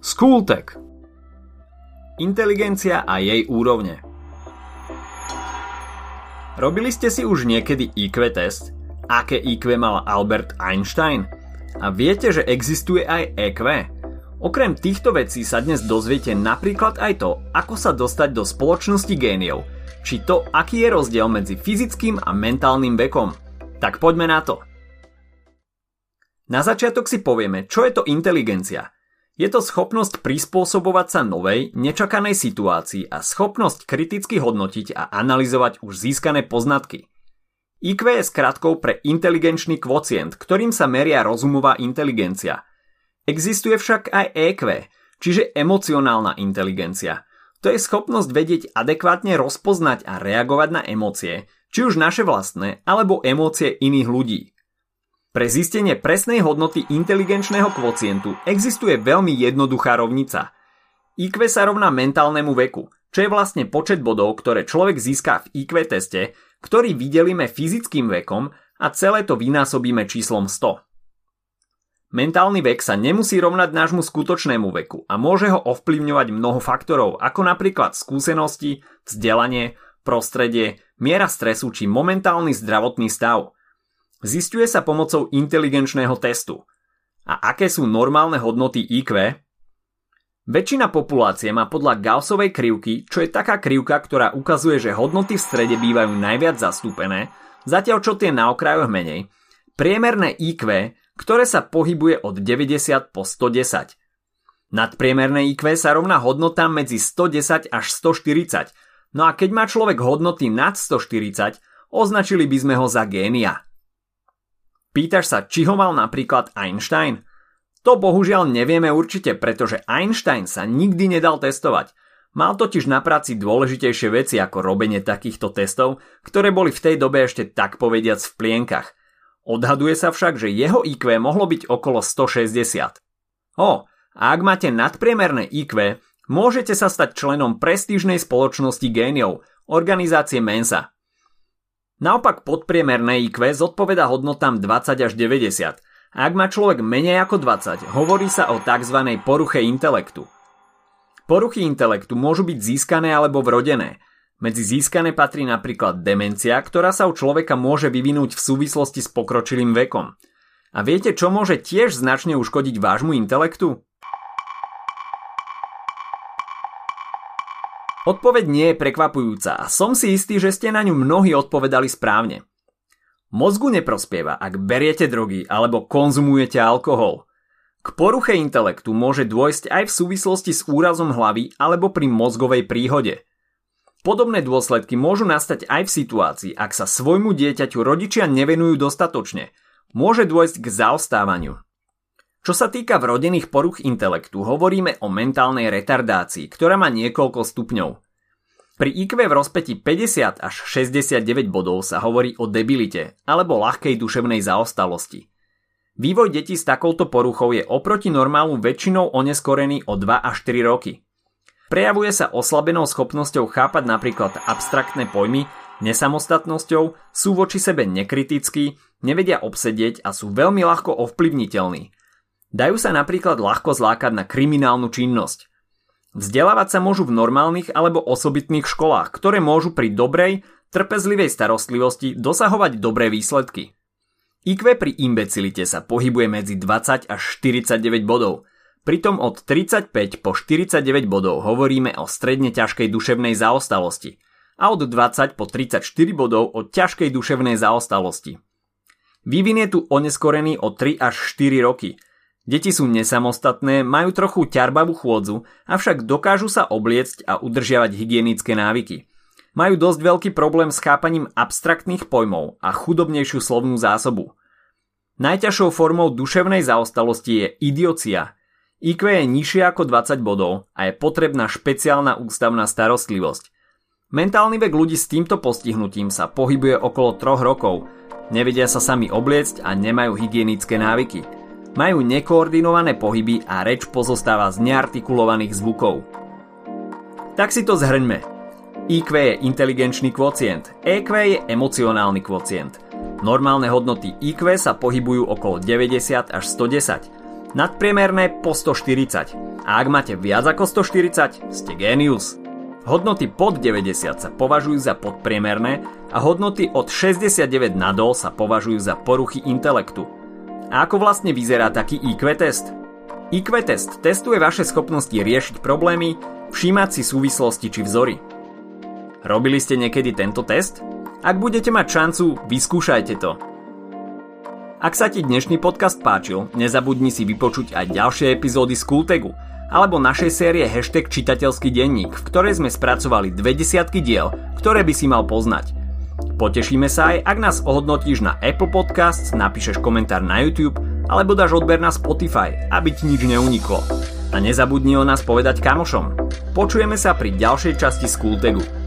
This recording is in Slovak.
Skultek Inteligencia a jej úrovne Robili ste si už niekedy IQ test? Aké IQ mal Albert Einstein? A viete, že existuje aj EQ? Okrem týchto vecí sa dnes dozviete napríklad aj to, ako sa dostať do spoločnosti géniov, či to, aký je rozdiel medzi fyzickým a mentálnym vekom. Tak poďme na to. Na začiatok si povieme, čo je to inteligencia. Je to schopnosť prispôsobovať sa novej, nečakanej situácii a schopnosť kriticky hodnotiť a analyzovať už získané poznatky. IQ je skratkou pre inteligenčný kvocient, ktorým sa meria rozumová inteligencia. Existuje však aj EQ, čiže emocionálna inteligencia. To je schopnosť vedieť adekvátne rozpoznať a reagovať na emócie, či už naše vlastné, alebo emócie iných ľudí. Pre zistenie presnej hodnoty inteligenčného kvocientu existuje veľmi jednoduchá rovnica. IQ sa rovná mentálnemu veku, čo je vlastne počet bodov, ktoré človek získa v IQ teste, ktorý vydelíme fyzickým vekom a celé to vynásobíme číslom 100. Mentálny vek sa nemusí rovnať nášmu skutočnému veku a môže ho ovplyvňovať mnoho faktorov, ako napríklad skúsenosti, vzdelanie, prostredie, miera stresu či momentálny zdravotný stav – Zistuje sa pomocou inteligenčného testu. A aké sú normálne hodnoty IQ? Väčšina populácie má podľa Gaussovej krivky, čo je taká krivka, ktorá ukazuje, že hodnoty v strede bývajú najviac zastúpené, zatiaľ čo tie na okrajoch menej, priemerné IQ, ktoré sa pohybuje od 90 po 110. Nadpriemerné IQ sa rovná hodnotám medzi 110 až 140, no a keď má človek hodnoty nad 140, označili by sme ho za génia. Pýtaš sa, či ho mal napríklad Einstein? To bohužiaľ nevieme určite, pretože Einstein sa nikdy nedal testovať. Mal totiž na práci dôležitejšie veci ako robenie takýchto testov, ktoré boli v tej dobe ešte tak povediac v plienkach. Odhaduje sa však, že jeho IQ mohlo byť okolo 160. O, a ak máte nadpriemerné IQ, môžete sa stať členom prestížnej spoločnosti géniov, organizácie Mensa. Naopak podpriemerné IQ zodpoveda hodnotám 20 až 90. A ak má človek menej ako 20, hovorí sa o tzv. poruche intelektu. Poruchy intelektu môžu byť získané alebo vrodené. Medzi získané patrí napríklad demencia, ktorá sa u človeka môže vyvinúť v súvislosti s pokročilým vekom. A viete, čo môže tiež značne uškodiť vášmu intelektu? Odpoveď nie je prekvapujúca a som si istý, že ste na ňu mnohí odpovedali správne. Mozgu neprospieva, ak beriete drogy alebo konzumujete alkohol. K poruche intelektu môže dôjsť aj v súvislosti s úrazom hlavy alebo pri mozgovej príhode. Podobné dôsledky môžu nastať aj v situácii, ak sa svojmu dieťaťu rodičia nevenujú dostatočne. Môže dôjsť k zaostávaniu. Čo sa týka vrodených poruch intelektu, hovoríme o mentálnej retardácii, ktorá má niekoľko stupňov. Pri IQ v rozpeti 50 až 69 bodov sa hovorí o debilite alebo ľahkej duševnej zaostalosti. Vývoj detí s takouto poruchou je oproti normálu väčšinou oneskorený o 2 až 4 roky. Prejavuje sa oslabenou schopnosťou chápať napríklad abstraktné pojmy, nesamostatnosťou, sú voči sebe nekritickí, nevedia obsedieť a sú veľmi ľahko ovplyvniteľní – Dajú sa napríklad ľahko zlákať na kriminálnu činnosť. Vzdelávať sa môžu v normálnych alebo osobitných školách, ktoré môžu pri dobrej, trpezlivej starostlivosti dosahovať dobré výsledky. IQ pri imbecilite sa pohybuje medzi 20 až 49 bodov, pritom od 35 po 49 bodov hovoríme o stredne ťažkej duševnej zaostalosti a od 20 po 34 bodov o ťažkej duševnej zaostalosti. Vývin je tu oneskorený o 3 až 4 roky – Deti sú nesamostatné, majú trochu ťarbavú chôdzu, avšak dokážu sa obliecť a udržiavať hygienické návyky. Majú dosť veľký problém s chápaním abstraktných pojmov a chudobnejšiu slovnú zásobu. Najťažšou formou duševnej zaostalosti je idiocia. IQ je nižšie ako 20 bodov a je potrebná špeciálna ústavná starostlivosť. Mentálny vek ľudí s týmto postihnutím sa pohybuje okolo 3 rokov, nevedia sa sami obliecť a nemajú hygienické návyky – majú nekoordinované pohyby a reč pozostáva z neartikulovaných zvukov. Tak si to zhrňme. IQ je inteligenčný kvocient, EQ je emocionálny kvocient. Normálne hodnoty IQ sa pohybujú okolo 90 až 110. nadpriemerné po 140 a ak máte viac ako 140, ste genius. Hodnoty pod 90 sa považujú za podpriemerné a hodnoty od 69 nadol sa považujú za poruchy intelektu. A ako vlastne vyzerá taký IQ test? IQ test testuje vaše schopnosti riešiť problémy, všímať si súvislosti či vzory. Robili ste niekedy tento test? Ak budete mať šancu, vyskúšajte to. Ak sa ti dnešný podcast páčil, nezabudni si vypočuť aj ďalšie epizódy z Kultegu – alebo našej série hashtag čitateľský denník, v ktorej sme spracovali dve desiatky diel, ktoré by si mal poznať. Potešíme sa aj, ak nás ohodnotíš na Apple Podcasts, napíšeš komentár na YouTube alebo dáš odber na Spotify, aby ti nič neuniklo. A nezabudni o nás povedať kamošom. Počujeme sa pri ďalšej časti Skultegu.